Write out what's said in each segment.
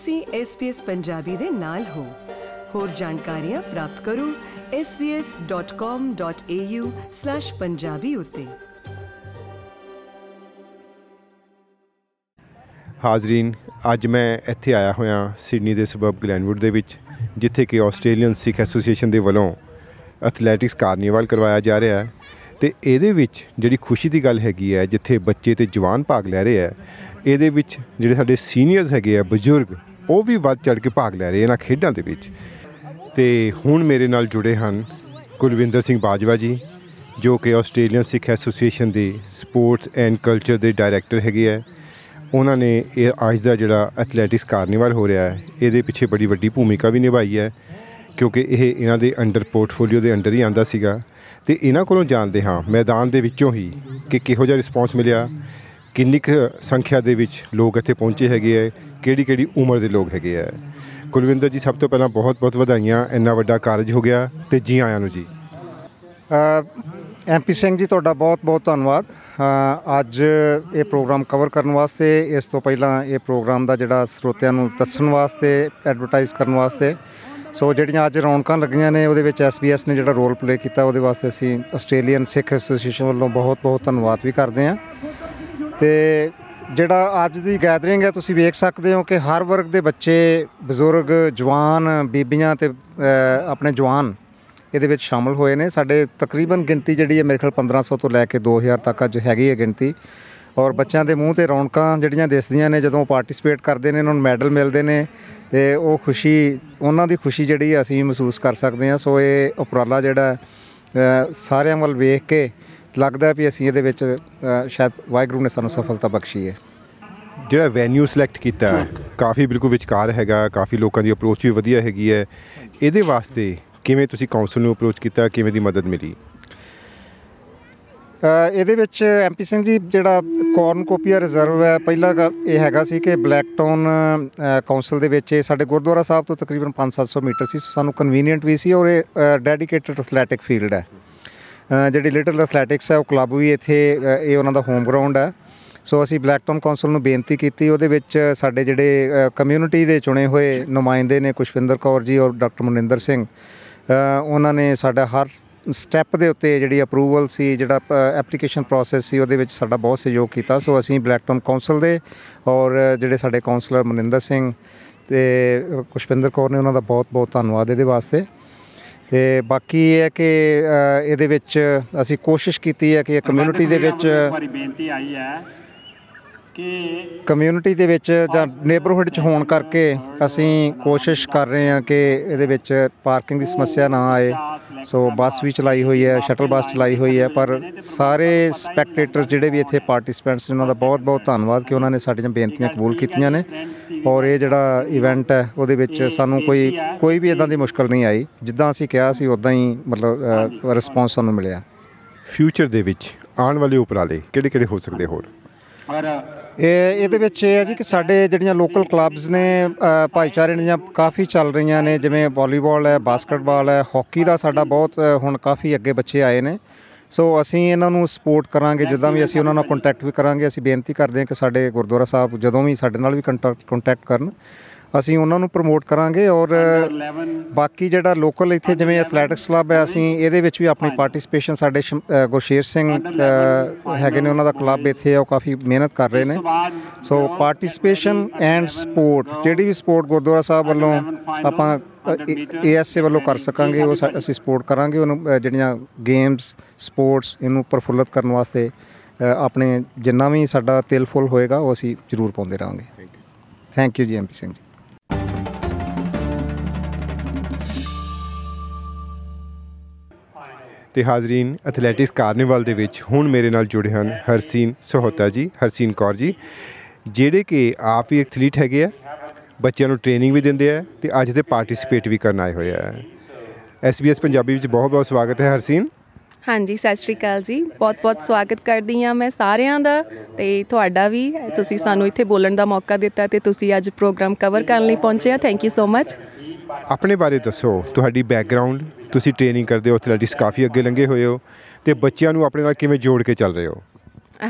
ਤੁਸੀਂ SBS ਪੰਜਾਬੀ ਦੇ ਨਾਲ ਹੋ। ਹੋਰ ਜਾਣਕਾਰੀਆਂ ਪ੍ਰਾਪਤ ਕਰੋ svs.com.au/punjabi ਉਤੇ। ਹਾਜ਼ਰੀਨ, ਅੱਜ ਮੈਂ ਇੱਥੇ ਆਇਆ ਹੋਇਆ ਸਿਡਨੀ ਦੇ ਸਬਬ ਗਲੈਨਵੁੱਡ ਦੇ ਵਿੱਚ, ਜਿੱਥੇ ਕਿ ਆਸਟ੍ਰੇਲੀਅਨ ਸਿੱਖ ਐਸੋਸੀਏਸ਼ਨ ਦੇ ਵੱਲੋਂ ਐਥਲੈਟਿਕਸ ਕਾਰਨੀਵਲ ਕਰਵਾਇਆ ਜਾ ਰਿਹਾ ਹੈ ਤੇ ਇਹਦੇ ਵਿੱਚ ਜਿਹੜੀ ਖੁਸ਼ੀ ਦੀ ਗੱਲ ਹੈਗੀ ਹੈ, ਜਿੱਥੇ ਬੱਚੇ ਤੇ ਜਵਾਨ ਭਾਗ ਲੈ ਰਹੇ ਹੈ, ਇਹਦੇ ਵਿੱਚ ਜਿਹੜੇ ਸਾਡੇ ਸੀਨੀਅਰਸ ਹੈਗੇ ਆ ਬਜ਼ੁਰਗ ਉਹ ਵੀ ਵੱਧ ਚੜ ਕੇ ਭਾਗ ਲੈ ਰਹੇ ਇਹਨਾਂ ਖੇਡਾਂ ਦੇ ਵਿੱਚ। ਤੇ ਹੁਣ ਮੇਰੇ ਨਾਲ ਜੁੜੇ ਹਨ ਕੁਲਵਿੰਦਰ ਸਿੰਘ ਬਾਜਵਾ ਜੀ, ਜੋ ਕਿ ਆਸਟ੍ਰੇਲੀਅਨ ਸਿੱਖ ਐਸੋਸੀਏਸ਼ਨ ਦੇ ਸਪੋਰਟਸ ਐਂਡ ਕਲਚਰ ਦੇ ਡਾਇਰੈਕਟਰ ਹੈਗੇ ਆ। ਉਹਨਾਂ ਨੇ ਇਹ ਅੱਜ ਦਾ ਜਿਹੜਾ ਐਥਲੈਟਿਕਸ ਕਾਰਨੀਵਲ ਹੋ ਰਿਹਾ ਹੈ, ਇਹਦੇ ਪਿੱਛੇ ਬੜੀ ਵੱਡੀ ਭੂਮਿਕਾ ਵੀ ਨਿਭਾਈ ਹੈ, ਕਿਉਂਕਿ ਇਹ ਇਹਨਾਂ ਦੇ ਅੰਡਰ ਪੋਰਟਫੋਲੀਓ ਦੇ ਅੰਡਰ ਹੀ ਆਂਦਾ ਸੀਗਾ। ਤੇ ਇਹਨਾਂ ਕੋਲੋਂ ਜਾਣਦੇ ਹਾਂ, ਮੈਦਾਨ ਦੇ ਵਿੱਚੋਂ ਹੀ ਕਿ ਕਿਹੋ ਜਿਹਾ ਰਿਸਪੌਂਸ ਮਿਲਿਆ ਕਿੰਨੀ ਕੁ ਸੰਖਿਆ ਦੇ ਵਿੱਚ ਲੋਕ ਇੱਥੇ ਪਹੁੰਚੇ ਹੈਗੇ ਹੈ ਕਿਹੜੀ ਕਿਹੜੀ ਉਮਰ ਦੇ ਲੋਕ ਹੈਗੇ ਹੈ ਕੁਲਵਿੰਦਰ ਜੀ ਸਭ ਤੋਂ ਪਹਿਲਾਂ ਬਹੁਤ ਬਹੁਤ ਵਧਾਈਆਂ ਇੰਨਾ ਵੱਡਾ ਕਾਰਜ ਹੋ ਗਿਆ ਤੇ ਜੀ ਆਇਆਂ ਨੂੰ ਜੀ। ਐਮਪੀ ਸਿੰਘ ਜੀ ਤੁਹਾਡਾ ਬਹੁਤ-ਬਹੁਤ ਧੰਨਵਾਦ। ਅ, ਅੱਜ ਇਹ ਪ੍ਰੋਗਰਾਮ ਕਵਰ ਕਰਨ ਵਾਸਤੇ ਇਸ ਤੋਂ ਪਹਿਲਾਂ ਇਹ ਪ੍ਰੋਗਰਾਮ ਦਾ ਜਿਹੜਾ ਸਰੋਤਿਆਂ ਨੂੰ ਦੱਸਣ ਵਾਸਤੇ ਐਡਵਰਟਾਈਜ਼ ਕਰਨ ਵਾਸਤੇ। ਸੋ ਜਿਹੜੀਆਂ ਅੱਜ ਰੌਣਕਾਂ ਲੱਗੀਆਂ ਨੇ ਉਹਦੇ ਵਿੱਚ SBS ਨੇ ਜਿਹੜਾ ਰੋਲ ਪਲੇ ਕੀਤਾ ਉਹਦੇ ਵਾਸਤੇ ਅਸੀਂ ਆਸਟ੍ਰੇਲੀਅਨ ਸਿੱਖ ਐਸੋਸੀਏਸ਼ਨ ਵੱਲੋਂ ਬਹੁਤ-ਬਹੁਤ ਧੰਨਵਾਦ ਵੀ ਕਰਦੇ ਹਾਂ। ਤੇ ਜਿਹੜਾ ਅੱਜ ਦੀ ਗੈਦਰਿੰਗ ਹੈ ਤੁਸੀਂ ਵੇਖ ਸਕਦੇ ਹੋ ਕਿ ਹਰ ਵਰਗ ਦੇ ਬੱਚੇ ਬਜ਼ੁਰਗ ਜਵਾਨ ਬੀਬੀਆਂ ਤੇ ਅ, ਆਪਣੇ ਜਵਾਨ ਇਹਦੇ ਵਿੱਚ ਸ਼ਾਮਲ ਹੋਏ ਨੇ। ਸਾਡੇ ਤਕਰੀਬਨ ਗਿਣਤੀ ਜਿਹੜੀ ਹੈ ਮੇਰੇ ਖਿਆਲ 1500 ਤੋਂ ਲੈ ਕੇ 2000 ਤੱਕ ਅੱਜ ਹੈਗੀ ਹੈ ਗਿਣਤੀ। ਔਰ ਬੱਚਿਆਂ ਦੇ ਮੂੰਹ ਤੇ ਰੌਣਕਾਂ ਜਿਹੜੀਆਂ ਦਿਸਦੀਆਂ ਨੇ ਜਦੋਂ ਪਾਰਟਿਸਿਪੇਟ ਕਰਦੇ ਨੇ ਉਹਨਾਂ ਨੂੰ ਮੈਡਲ ਮਿਲਦੇ ਨੇ ਤੇ ਉਹ ਖੁਸ਼ੀ ਉਹਨਾਂ ਦੀ ਖੁਸ਼ੀ ਜਿਹੜੀ ਹੈ ਅਸੀਂ ਮਹਿਸੂਸ ਕਰ ਸਕਦੇ ਹਾਂ। ਸੋ ਇਹ ਉਪਰਾਲਾ ਜਿਹੜਾ ਅ, ਸਾਰਿਆਂ ਵੱਲ ਵੇਖ ਕੇ ਲੱਗਦਾ ਵੀ ਅਸੀਂ ਇਹਦੇ ਵਿੱਚ ਅ, ਸ਼ਾਇਦ ਵਾਹਿਗੁਰੂ ਨੇ ਸਾਨੂੰ ਸਫਲਤਾ ਬਖਸ਼ੀ ਹੈ। ਜਿਹੜਾ ਵੈਨਿਊ ਸਿਲੈਕਟ ਕੀਤਾ ਕਾਫੀ ਬਿਲਕੁਲ ਵਿਚਕਾਰ ਹੈਗਾ ਕਾਫੀ ਲੋਕਾਂ ਦੀ ਅਪਰੋਚ ਵੀ ਵਧੀਆ ਹੈਗੀ ਹੈ। ਇਹਦੇ ਵਾਸਤੇ ਕਿਵੇਂ ਤੁਸੀਂ ਕਾਉਂਸਲ ਨੂੰ ਅਪਰੋਚ ਕੀਤਾ ਕਿਵੇਂ ਦੀ ਮਦਦ ਮਿਲੀ? ਅ, ਇਹਦੇ ਵਿੱਚ ਐਮਪੀ ਸਿੰਘ ਜੀ ਜਿਹੜਾ ਕੋਰਨ ਕੋਪੀਆ ਰਿਜ਼ਰਵ ਹੈ ਪਹਿਲਾ ਗਾ- ਇਹ ਹੈਗਾ ਸੀ ਕਿ ਬਲੈਕਟਾਊਨ ਅ, ਕਾਉਂਸਲ ਦੇ ਵਿੱਚ ਇਹ ਸਾਡੇ ਗੁਰਦੁਆਰਾ ਸਾਹਿਬ ਤੋਂ ਤਕਰੀਬਨ 5-700 ਮੀਟਰ ਸੀ ਸੋ ਸਾਨੂੰ ਕਨਵੀਨੀਅੰਟ ਵੀ ਸੀ ਔਰ ਇਹ ਡੈਡੀਕੇਟਡ ਐਥਲੈਟਿਕ ਫੀਲਡ ਹੈ। ਜਿਹੜੀ ਲਿਟਲ ਐਥਲੈਟਿਕਸ ਹੈ ਉਹ ਕਲੱਬ ਵੀ ਇੱਥੇ ਅ, ਇਹ ਉਹਨਾਂ ਦਾ ਹੋਮ ਗਰਾਊਂਡ ਹੈ। ਸੋ ਅਸੀਂ ਬਲੈਕਟਾਊਨ ਕਾਉਂਸਲ ਨੂੰ ਬੇਨਤੀ ਕੀਤੀ ਉਹਦੇ ਵਿੱਚ ਸਾਡੇ ਜਿਹੜੇ ਕਮਿਊਨਿਟੀ ਦੇ ਚੁਣੇ ਹੋਏ ਨੁਮਾਇੰਦੇ ਨੇ ਕੁਸ਼ਵਿੰਦਰ ਕੌਰ ਜੀ ਔਰ ਡਾਕਟਰ ਮਨਿੰਦਰ ਸਿੰਘ ਅ, ਉਹਨਾਂ ਨੇ ਸਾਡਾ ਹਰ ਸਟੈਪ ਦੇ ਉੱਤੇ ਜਿਹੜੀ ਅਪਰੂਵਲ ਸੀ ਜਿਹੜਾ ਐਪਲੀਕੇਸ਼ਨ ਪ੍ਰੋਸੈਸ ਸੀ ਉਹਦੇ ਵਿੱਚ ਸਾਡਾ ਬਹੁਤ ਸਹਿਯੋਗ ਕੀਤਾ। ਸੋ ਅਸੀਂ ਬਲੈਕਟਾਊਨ ਕਾਉਂਸਲ ਦੇ ਔਰ ਜਿਹੜੇ ਸਾਡੇ ਕਾਉਂਸਲਰ ਮਨਿੰਦਰ ਸਿੰਘ ਤੇ ਕੁਸ਼ਵਿੰਦਰ ਕੌਰ ਨੇ ਉਹਨਾਂ ਦਾ ਬਹੁਤ ਬਹੁਤ ਧੰਨਵਾਦ ਇਹਦੇ ਵਾਸਤੇ। ਤੇ ਬਾਕੀ ਇਹ ਹੈ ਕਿ ਅ, ਇਹਦੇ ਵਿੱਚ ਅਸੀਂ ਕੋਸ਼ਿਸ਼ ਕੀਤੀ ਹੈ ਕਿ ਕਮਿਊਨਿਟੀ ਦੇ ਵਿੱਚ ਇੱਕ ਵਾਰੀ ਬੇਨਤੀ ਆਈ ਹੈ ਕਿ ਕਮਿਊਨਿਟੀ ਦੇ ਵਿੱਚ ਜਾਂ ਨੇਬਰਹੁੱਡ 'ਚ ਹੋਣ ਕਰਕੇ ਅਸੀਂ ਕੋਸ਼ਿਸ਼ ਕਰ ਰਹੇ ਹਾਂ ਕਿ ਇਹਦੇ ਵਿੱਚ ਪਾਰਕਿੰਗ ਦੀ ਸਮੱਸਿਆ ਨਾ ਆਏ। ਸੋ ਬੱਸ ਵੀ ਚਲਾਈ ਹੋਈ ਹੈ ਸ਼ਟਲ ਬੱਸ ਚਲਾਈ ਹੋਈ ਹੈ ਪਰ ਸਾਰੇ ਸਪੈਕਟੇਟਰਸ ਜਿਹੜੇ ਵੀ ਇੱਥੇ ਪਾਰਟਿਸਪੈਂਟਸ ਨੇ ਉਹਨਾਂ ਦਾ ਬਹੁਤ ਬਹੁਤ ਧੰਨਵਾਦ ਕਿ ਉਹਨਾਂ ਨੇ ਸਾਡੀਆਂ ਬੇਨਤੀਆਂ ਕਬੂਲ ਕੀਤੀਆਂ ਨੇ। ਔਰ ਇਹ ਜਿਹੜਾ ਇਵੈਂਟ ਹੈ ਉਹਦੇ ਵਿੱਚ ਸਾਨੂੰ ਕੋਈ ਕੋਈ ਵੀ ਇਦਾਂ ਦੀ ਮੁਸ਼ਕਲ ਨਹੀਂ ਆਈ। ਜਿੱਦਾਂ ਅਸੀਂ ਕਿਹਾ ਸੀ ਉਦਾਂ ਹੀ ਮਤਲਬ ਰਿਸਪੌਂਸ ਸਾਨੂੰ ਮਿਲਿਆ। ਫਿਊਚਰ ਦੇ ਵਿੱਚ ਆਉਣ ਵਾਲੇ ਉਪਰਾਲੇ ਕਿਹੜੇ ਕਿਹੜੇ ਹੋ ਸਕਦੇ ਹੋਰ? ਔਰ ਇਹ ਇਹਦੇ ਵਿੱਚ ਇਹ ਹੈ ਜੀ ਕਿ ਸਾਡੇ ਜਿਹੜੀਆਂ ਲੋਕਲ ਕਲੱਬਸ ਨੇ ਅ, ਭਾਈਚਾਰੇ ਦੀਆਂ ਕਾਫੀ ਚੱਲ ਰਹੀਆਂ ਨੇ ਜਿਵੇਂ ਵਾਲੀਬਾਲ ਹੈ ਬਾਸਕਟਬਾਲ ਹੈ ਹਾਕੀ ਦਾ ਸਾਡਾ ਬਹੁਤ ਅ, ਹੁਣ ਕਾਫੀ ਅੱਗੇ ਬੱਚੇ ਆਏ ਨੇ। ਸੋ ਅਸੀਂ ਇਹਨਾਂ ਨੂੰ ਸਪੋਰਟ ਕਰਾਂਗੇ ਜਿੱਦਾਂ ਵੀ ਅਸੀਂ ਉਹਨਾਂ ਨਾਲ ਕੰਟੈਕਟ ਵੀ ਕਰਾਂਗੇ ਅਸੀਂ ਬੇਨਤੀ ਕਰਦੇ ਹਾਂ ਕਿ ਸਾਡੇ ਗੁਰਦੁਆਰਾ ਸਾਹਿਬ ਜਦੋਂ ਵੀ ਸਾਡੇ ਨਾਲ ਵੀ ਕੰਟੈਕਟ ਕਰਨ। ਅਸੀਂ ਉਹਨਾਂ ਨੂੰ ਪ੍ਰਮੋਟ ਕਰਾਂਗੇ ਔਰ 11 ਬਾਕੀ ਜਿਹੜਾ ਲੋਕਲ ਇੱਥੇ ਜਿਵੇਂ ਐਥਲੈਟਿਕਸ ਕਲੱਬ ਹੈ ਅਸੀਂ ਇਹਦੇ ਵਿੱਚ ਵੀ ਆਪਣੀ ਪਾਰਟਿਸਿਪੇਸ਼ਨ ਸਾਡੇ ਗੁਰਸ਼ੇਰ ਸਿੰਘ ਹੈਗੇ ਨੇ ਉਹਨਾਂ ਦਾ ਕਲੱਬ ਇੱਥੇ ਉਹ ਕਾਫੀ ਮਿਹਨਤ ਕਰ ਰਹੇ ਨੇ। ਸੋ ਪਾਰਟਿਸਿਪੇਸ਼ਨ ਐਂਡ ਸਪੋਰਟ ਜਿਹੜੀ ਵੀ ਸਪੋਰਟ ਗੁਰਦੁਆਰਾ ਸਾਹਿਬ ਵੱਲੋਂ ਆਪਾਂ ਏਐਸਏ ਵੱਲੋਂ ਕਰ ਸਕਾਂਗੇ ਉਹ ਅਸੀਂ ਸਪੋਰਟ ਕਰਾਂਗੇ ਉਹਨੂੰ ਜਿਹੜੀਆਂ ਗੇਮਸ ਸਪੋਰਟਸ ਇਹਨੂੰ ਪ੍ਰਫੁੱਲਤ ਕਰਨ ਵਾਸਤੇ ਆਪਣੇ ਜਿੰਨਾ ਵੀ ਸਾਡਾ ਤਿਲ ਫੁੱਲ ਹੋਏਗਾ ਉਹ ਅਸੀਂ ਜ਼ਰੂਰ ਪਾਉਂਦੇ ਰਹਾਂਗੇ। Thank you ji MP Singh ji. ਤੇ ਹਾਜ਼ਰੀਨ ਐਥਲੈਟਿਕਸ ਕਾਰਨੀਵਲ ਦੇ ਵਿੱਚ ਹੁਣ ਮੇਰੇ ਨਾਲ ਜੁੜੇ ਹਨ ਹਰਸੀਨ ਸਹੋਤਾ ਜੀ, ਹਰਸੀਨ ਕੌਰ ਜੀ, ਜਿਹੜੇ ਕਿ ਆਪ ਵੀ ਐਥਲੀਟ ਹੈਗੇ ਆ, ਬੱਚਿਆਂ ਨੂੰ ਟ੍ਰੇਨਿੰਗ ਵੀ ਦਿੰਦੇ ਆ ਤੇ ਅੱਜ ਤੇ ਪਾਰਟਿਸਿਪੇਟ ਵੀ ਕਰਨ ਆਏ ਹੋਏ ਆ। SBS ਪੰਜਾਬੀ ਵਿੱਚ ਬਹੁਤ ਬਹੁਤ ਸਵਾਗਤ ਹੈ ਹਰਸੀਨ। ਹਾਂਜੀ, ਸਤਿ ਸ਼੍ਰੀ ਅਕਾਲ ਜੀ। ਬਹੁਤ-ਬਹੁਤ ਸਵਾਗਤ ਕਰਦੀ ਹਾਂ ਮੈਂ ਸਾਰਿਆਂ ਦਾ ਤੇ ਤੁਹਾਡਾ ਵੀ। ਤੁਸੀਂ ਸਾਨੂੰ ਇੱਥੇ ਬੋਲਣ ਦਾ ਮੌਕਾ ਦਿੱਤਾ ਤੇ ਤੁਸੀਂ ਅੱਜ ਪ੍ਰੋਗਰਾਮ ਕਵਰ ਕਰਨ ਲਈ ਪਹੁੰਚੇ ਆ। ਥੈਂਕ ਯੂ ਸੋ ਮਚ ਆਪਣੇ ਬਾਰੇ ਦੱਸੋ। ਤੁਹਾਡੀ ਬੈਕਗ੍ਰਾਉਂਡ ਤੁਸੀਂ ਟ੍ਰੇਨਿੰਗ ਕਰਦੇ ਹੋ ਐਥਲੈਟਿਕਸ ਕਾਫੀ ਅੱਗੇ ਲੰਘੇ ਹੋਏ ਹੋ ਤੇ ਬੱਚਿਆਂ ਨੂੰ ਆਪਣੇ ਨਾਲ ਕਿਵੇਂ ਜੋੜ ਕੇ ਚੱਲ ਰਹੇ ਹੋ?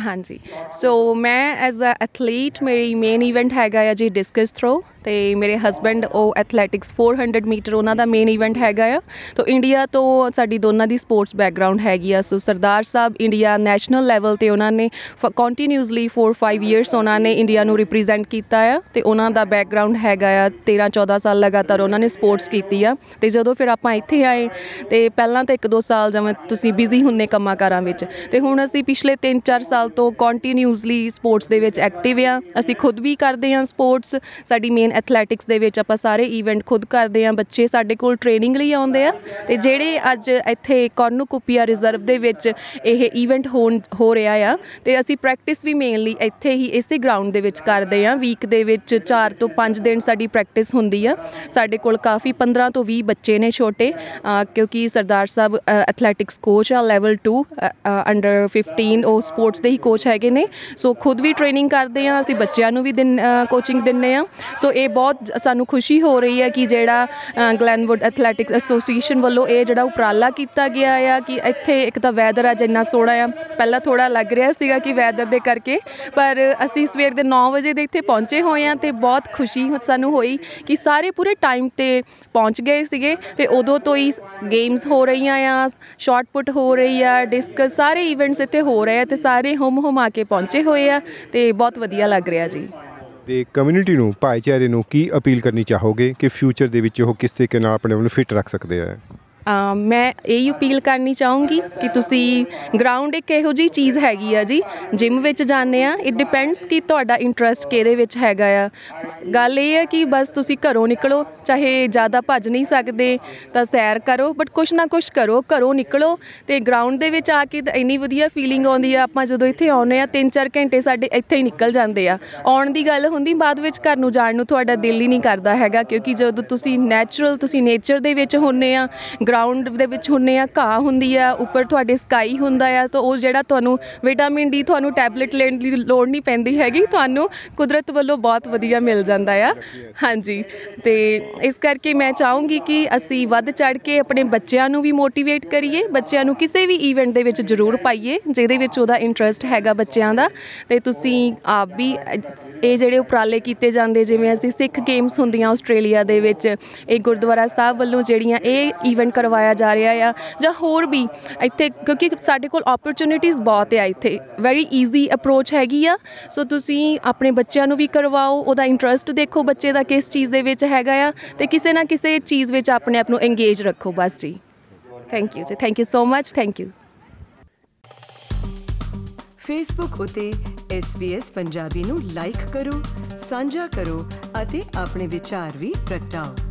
ਹਾਂਜੀ। ਸੋ ਮੈਂ ਐਜ਼ ਅ ਐਥਲੀਟ ਮੇਰੀ ਮੇਨ ਇਵੈਂਟ ਹੈਗਾ ਆ ਜੀ ਡਿਸਕਸ ਥਰੋ ਤੇ ਮੇਰੇ ਹਸਬੰਡ ਉਹ ਐਥਲੈਟਿਕਸ 400 ਮੀਟਰ ਉਹਨਾਂ ਦਾ ਮੇਨ ਇਵੈਂਟ ਹੈਗਾ ਆ। ਤੋਂ ਇੰਡੀਆ ਤੋਂ ਸਾਡੀ ਦੋਨਾਂ ਦੀ ਸਪੋਰਟਸ ਬੈਕਗ੍ਰਾਉਂਡ ਹੈਗੀ ਆ। ਸੋ ਸਰਦਾਰ ਸਾਹਿਬ ਇੰਡੀਆ ਨੈਸ਼ਨਲ ਲੈਵਲ ਤੇ ਉਹਨਾਂ ਨੇ ਕੰਟੀਨਿਊਸਲੀ 4-5 ਇਅਰਸ ਉਹਨਾਂ ਨੇ ਇੰਡੀਆ ਨੂੰ ਰਿਪਰੈਜ਼ੈਂਟ ਕੀਤਾ ਆ। ਤੇ ਉਹਨਾਂ ਦਾ ਬੈਕਗ੍ਰਾਉਂਡ ਹੈਗਾ ਆ 13-14 ਸਾਲ ਲਗਾਤਾਰ ਉਹਨਾਂ ਨੇ ਸਪੋਰਟਸ ਕੀਤੀ ਆ। ਤੇ ਜਦੋਂ ਫਿਰ ਆਪਾਂ ਇੱਥੇ ਆਏ, ਤੇ ਪਹਿਲਾਂ ਤਾਂ 1-2 ਸਾਲ ਜਿਵੇਂ ਤੁਸੀਂ ਬਿਜ਼ੀ ਹੁੰਨੇ ਕੰਮਾਂ ਕਾਰਾਂ ਵਿੱਚ। ਤੇ ਹੁਣ ਅਸੀਂ ਪਿਛਲੇ 3-4 ਸਾਲ ਤੋਂ ਕੰਟੀਨਿਊਸਲੀ ਸਪੋਰਟਸ ਦੇ ਵਿੱਚ ਐਕਟਿਵ ਆ। ਅਸੀਂ ਖੁਦ ਵੀ ਕਰਦੇ ਹਾਂ ਸਪੋਰਟਸ ਸਾਡੀ ਮੇਨ ਐਥਲੈਟਿਕਸ ਦੇ ਵਿੱਚ ਆਪਾਂ ਸਾਰੇ ਇਵੈਂਟ ਖੁਦ ਕਰਦੇ ਹਾਂ ਬੱਚੇ ਸਾਡੇ ਕੋਲ ਟ੍ਰੇਨਿੰਗ ਲਈ ਆਉਂਦੇ ਆ ਤੇ ਜਿਹੜੇ ਅੱਜ ਇੱਥੇ ਕੋਰਨੂਕੁਪੀਆ ਰਿਜ਼ਰਵ ਦੇ ਵਿੱਚ ਇਹ ਇਵੈਂਟ ਹੋਣ ਹੋ ਰਿਹਾ ਆ ਤੇ ਅਸੀਂ ਪ੍ਰੈਕਟਿਸ ਵੀ ਮੇਨਲੀ ਇੱਥੇ ਹੀ ਇਸੇ ਗਰਾਊਂਡ ਦੇ ਵਿੱਚ ਕਰਦੇ ਆ ਵੀਕ ਦੇ ਵਿੱਚ 4 ਤੋਂ 5 ਦਿਨ ਸਾਡੀ ਪ੍ਰੈਕਟਿਸ ਹੁੰਦੀ ਆ। ਸਾਡੇ ਕੋਲ ਕਾਫੀ 15 ਤੋਂ 20 ਬੱਚੇ ਨੇ ਛੋਟੇ ਅ, ਕਿਉਂਕਿ ਸਰਦਾਰ ਸਾਹਿਬ ਐਥਲੈਟਿਕਸ ਕੋਚ ਆ ਲੈਵਲ 2 ਅੰਡਰ 15 ਉਹ ਸਪੋਰਟਸ ਦੇ ਹੀ ਕੋਚ ਹੈਗੇ ਨੇ। ਸੋ ਖੁਦ ਵੀ ਟ੍ਰੇਨਿੰਗ ਕਰਦੇ ਆ ਅਸੀਂ ਬੱਚਿਆਂ ਨੂੰ ਵੀ ਕੋਚਿੰਗ ਦਿੰਨੇ ਆ ਸੋ ਇਹ ਬਹੁਤ ਸਾਨੂੰ ਖੁਸ਼ੀ ਹੋ ਰਹੀ ਹੈ ਕਿ ਜਿਹੜਾ ਅ, ਗਲੈਨਵੁੱਡ ਐਥਲੈਟਿਕਸ ਐਸੋਸੀਏਸ਼ਨ ਵੱਲੋਂ ਇਹ ਜਿਹੜਾ ਉਪਰਾਲਾ ਕੀਤਾ ਗਿਆ ਆ ਕਿ ਇੱਥੇ ਇੱਕ ਤਾਂ ਵੈਦਰ ਅੱਜ ਇੰਨਾ ਸੋਹਣਾ ਆ ਪਹਿਲਾਂ ਥੋੜਾ ਲੱਗ ਰਿਹਾ ਸੀਗਾ ਕਿ ਵੈਦਰ ਦੇ ਕਰਕੇ ਪਰ ਅਸੀਂ ਸਵੇਰ ਦੇ 9 ਵਜੇ ਦੇ ਇੱਥੇ ਪਹੁੰਚੇ ਹੋਏ ਆ ਤੇ ਬਹੁਤ ਖੁਸ਼ੀ ਹੋ- ਸਾਨੂੰ ਹੋਈ ਕਿ ਸਾਰੇ ਪੂਰੇ ਟਾਈਮ ਤੇ ਪਹੁੰਚ ਗਏ ਸੀਗੇ ਤੇ ਉਦੋਂ ਤੋਂ ਹੀ ਗੇਮਸ ਹੋ ਰਹੀਆਂ ਆ ਸ਼ਾਰਟ ਪੁੱਟ ਹੋ ਰਹੀ ਆ ਡਿਸਕਸ ਸਾਰੇ ਇਵੈਂਟਸ ਇੱਥੇ ਹੋ ਰਹੇ ਆ ਤੇ ਸਾਰੇ ਹੁਮ ਹੁਮਾ ਕੇ ਪਹੁੰਚੇ ਹੋਏ ਆ ਤੇ ਬਹੁਤ ਵਧੀਆ ਲੱਗ ਰਿਹਾ ਜੀ। ਤੇ ਕਮਿਊਨਿਟੀ ਨੂੰ, ਭਾਈਚਾਰੇ ਨੂੰ ਕੀ ਅਪੀਲ ਕਰਨੀ ਚਾਹੋਗੇ? ਕਿ ਫਿਊਚਰ ਦੇ ਵਿੱਚ ਉਹ ਕਿਸ ਤਰੀਕੇ ਨਾਲ ਆਪਣੇ ਆਪ ਨੂੰ ਫਿਟ ਰੱਖ ਸਕਦੇ ਆ? ਅਮ ਮੈਂ ਇਹ ਅਪੀਲ ਕਰਨੀ ਚਾਹੂੰਗੀ ਕਿ ਤੁਸੀਂ ਗਰਾਊਂਡ ਇੱਕ ਇਹੋ ਜੀ ਚੀਜ਼ ਹੈਗੀ ਆ ਜੀ ਜਿਮ ਵਿੱਚ ਜਾਂਦੇ ਆ ਇਟ ਡਿਪੈਂਡਸ ਕਿ ਤੁਹਾਡਾ ਇੰਟਰਸਟ ਕਿਹਦੇ ਵਿੱਚ ਹੈਗਾ ਆ। ਗੱਲ ਇਹ ਹੈ ਕਿ ਬਸ ਤੁਸੀਂ ਘਰੋਂ ਨਿਕਲੋ, ਚਾਹੇ ਜ਼ਿਆਦਾ ਭੱਜ ਨਹੀਂ ਸਕਦੇ, ਤਾਂ ਸੈਰ ਕਰੋ ਬਟ ਕੁਛ ਨਾ ਕੁਛ ਕਰੋ, ਘਰੋਂ ਨਿਕਲੋ ਤੇ ਗਰਾਊਂਡ ਦੇ ਵਿੱਚ ਆ ਕੇ ਤਾਂ ਇੰਨੀ ਵਧੀਆ ਫੀਲਿੰਗ ਆਉਂਦੀ ਆ, ਆਪਾਂ ਜਦੋਂ ਇੱਥੇ ਆਉਂਦੇ ਆ 3-4 ਘੰਟੇ ਸਾਡੇ ਇੱਥੇ ਹੀ ਨਿਕਲ ਜਾਂਦੇ ਆ। ਆਉਣ ਦੀ ਗੱਲ ਹੁੰਦੀ, ਬਾਅਦ ਵਿੱਚ ਘਰ ਨੂੰ ਜਾਣ ਨੂੰ ਤੁਹਾਡਾ ਦਿਲ ਹੀ ਨਹੀਂ ਕਰਦਾ ਹੈਗਾ, ਕਿਉਂਕਿ ਜਦੋਂ ਤੁਸੀਂ ਨੈਚੁਰਲ ਤੁਸੀਂ ਨੇਚਰ ਦੇ ਵਿੱਚ ਹੁੰਨੇ ਆ ਗਰਾਊਂਡ ਦੇ ਵਿੱਚ ਹੁੰਨੇ ਆ, ਘਾਹ ਹੁੰਦੀ ਆ, ਉੱਪਰ ਤੁਹਾਡੇ ਸਕਾਈ ਹੁੰਦਾ ਆ, ਤਾਂ ਉਹ ਜਿਹੜਾ ਤੁਹਾਨੂੰ ਵਿਟਾਮਿਨ ਡੀ ਤੁਹਾਨੂੰ ਟੈਬਲੇਟ ਲੈਣ ਦੀ ਲੋੜ ਨਹੀਂ ਪੈਂਦੀ ਹੈਗੀ, ਤੁਹਾਨੂੰ ਕੁਦਰਤ ਵੱਲੋਂ ਬਹੁਤ ਵਧੀਆ ਮਿਲ ਜਾਂਦਾ ਆ। ਹਾਂਜੀ, ਤੇ ਇਸ ਕਰਕੇ ਮੈਂ ਚਾਹੂੰਗੀ ਕਿ ਅਸੀਂ ਵੱਧ ਚੜ ਕੇ ਆਪਣੇ ਬੱਚਿਆਂ ਨੂੰ ਵੀ ਮੋਟੀਵੇਟ ਕਰੀਏ, ਬੱਚਿਆਂ ਨੂੰ ਕਿਸੇ ਵੀ ਇਵੈਂਟ ਦੇ ਵਿੱਚ ਜ਼ਰੂਰ ਪਾਈਏ, ਜਿਹਦੇ ਵਿੱਚ ਉਹਦਾ ਇੰਟਰਸਟ ਹੈਗਾ ਬੱਚਿਆਂ ਦਾ। ਤੇ ਤੁਸੀਂ ਆਪ ਵੀ ਇਹ ਜਿਹੜੇ ਉਪਰਾਲੇ ਕੀਤੇ ਜਾਂਦੇ, ਜਿਵੇਂ ਅਸੀਂ ਸਿੱਖ ਗੇਮਸ ਹੁੰਦੀਆਂ ਆਸਟ੍ਰੇਲੀਆ ਦੇ ਵਿੱਚ, ਇਹ ਗੁਰਦੁਆਰਾ ਸਾਹਿਬ ਵੱਲੋਂ ਜਿਹੜੀਆਂ ਇਹ ਇਵੈਂਟ ਕਰਵਾਇਆ ਜਾ ਰਿਹਾ ਆ ਜਾਂ ਹੋਰ ਵੀ ਇੱਥੇ, ਕਿਉਂਕਿ ਸਾਡੇ ਕੋਲ ਓਪਰਚ्युनिटीਜ਼ ਬਹੁਤ ਆ ਇੱਥੇ। ਵੈਰੀ ਈਜ਼ੀ ਅਪਰੋਚ ਹੈਗੀ ਆ। ਸੋ ਤੁਸੀਂ ਆਪਣੇ ਬੱਚਿਆਂ ਨੂੰ ਵੀ ਕਰਵਾਓ, ਉਹਦਾ ਇੰਟਰਸਟ ਦੇਖੋ ਬੱਚੇ ਦਾ ਕਿਸ ਚੀਜ਼ ਦੇ ਵਿੱਚ ਹੈਗਾ ਆ ਤੇ ਕਿਸੇ ਨਾ ਕਿਸੇ ਚੀਜ਼ ਵਿੱਚ ਆਪਣੇ ਆਪ ਨੂੰ ਇੰਗੇਜ ਰੱਖੋ, ਬਸ ਜੀ। ਥੈਂਕ ਯੂ ਜੀ thank you so much thank you Facebook ਉਤੇ SBS ਪੰਜਾਬੀ ਨੂੰ ਲਾਈਕ ਕਰੋ, ਸਾਂਝਾ ਕਰੋ ਅਤੇ ਆਪਣੇ ਵਿਚਾਰ ਵੀ ਪ੍ਰਗਟਾਓ।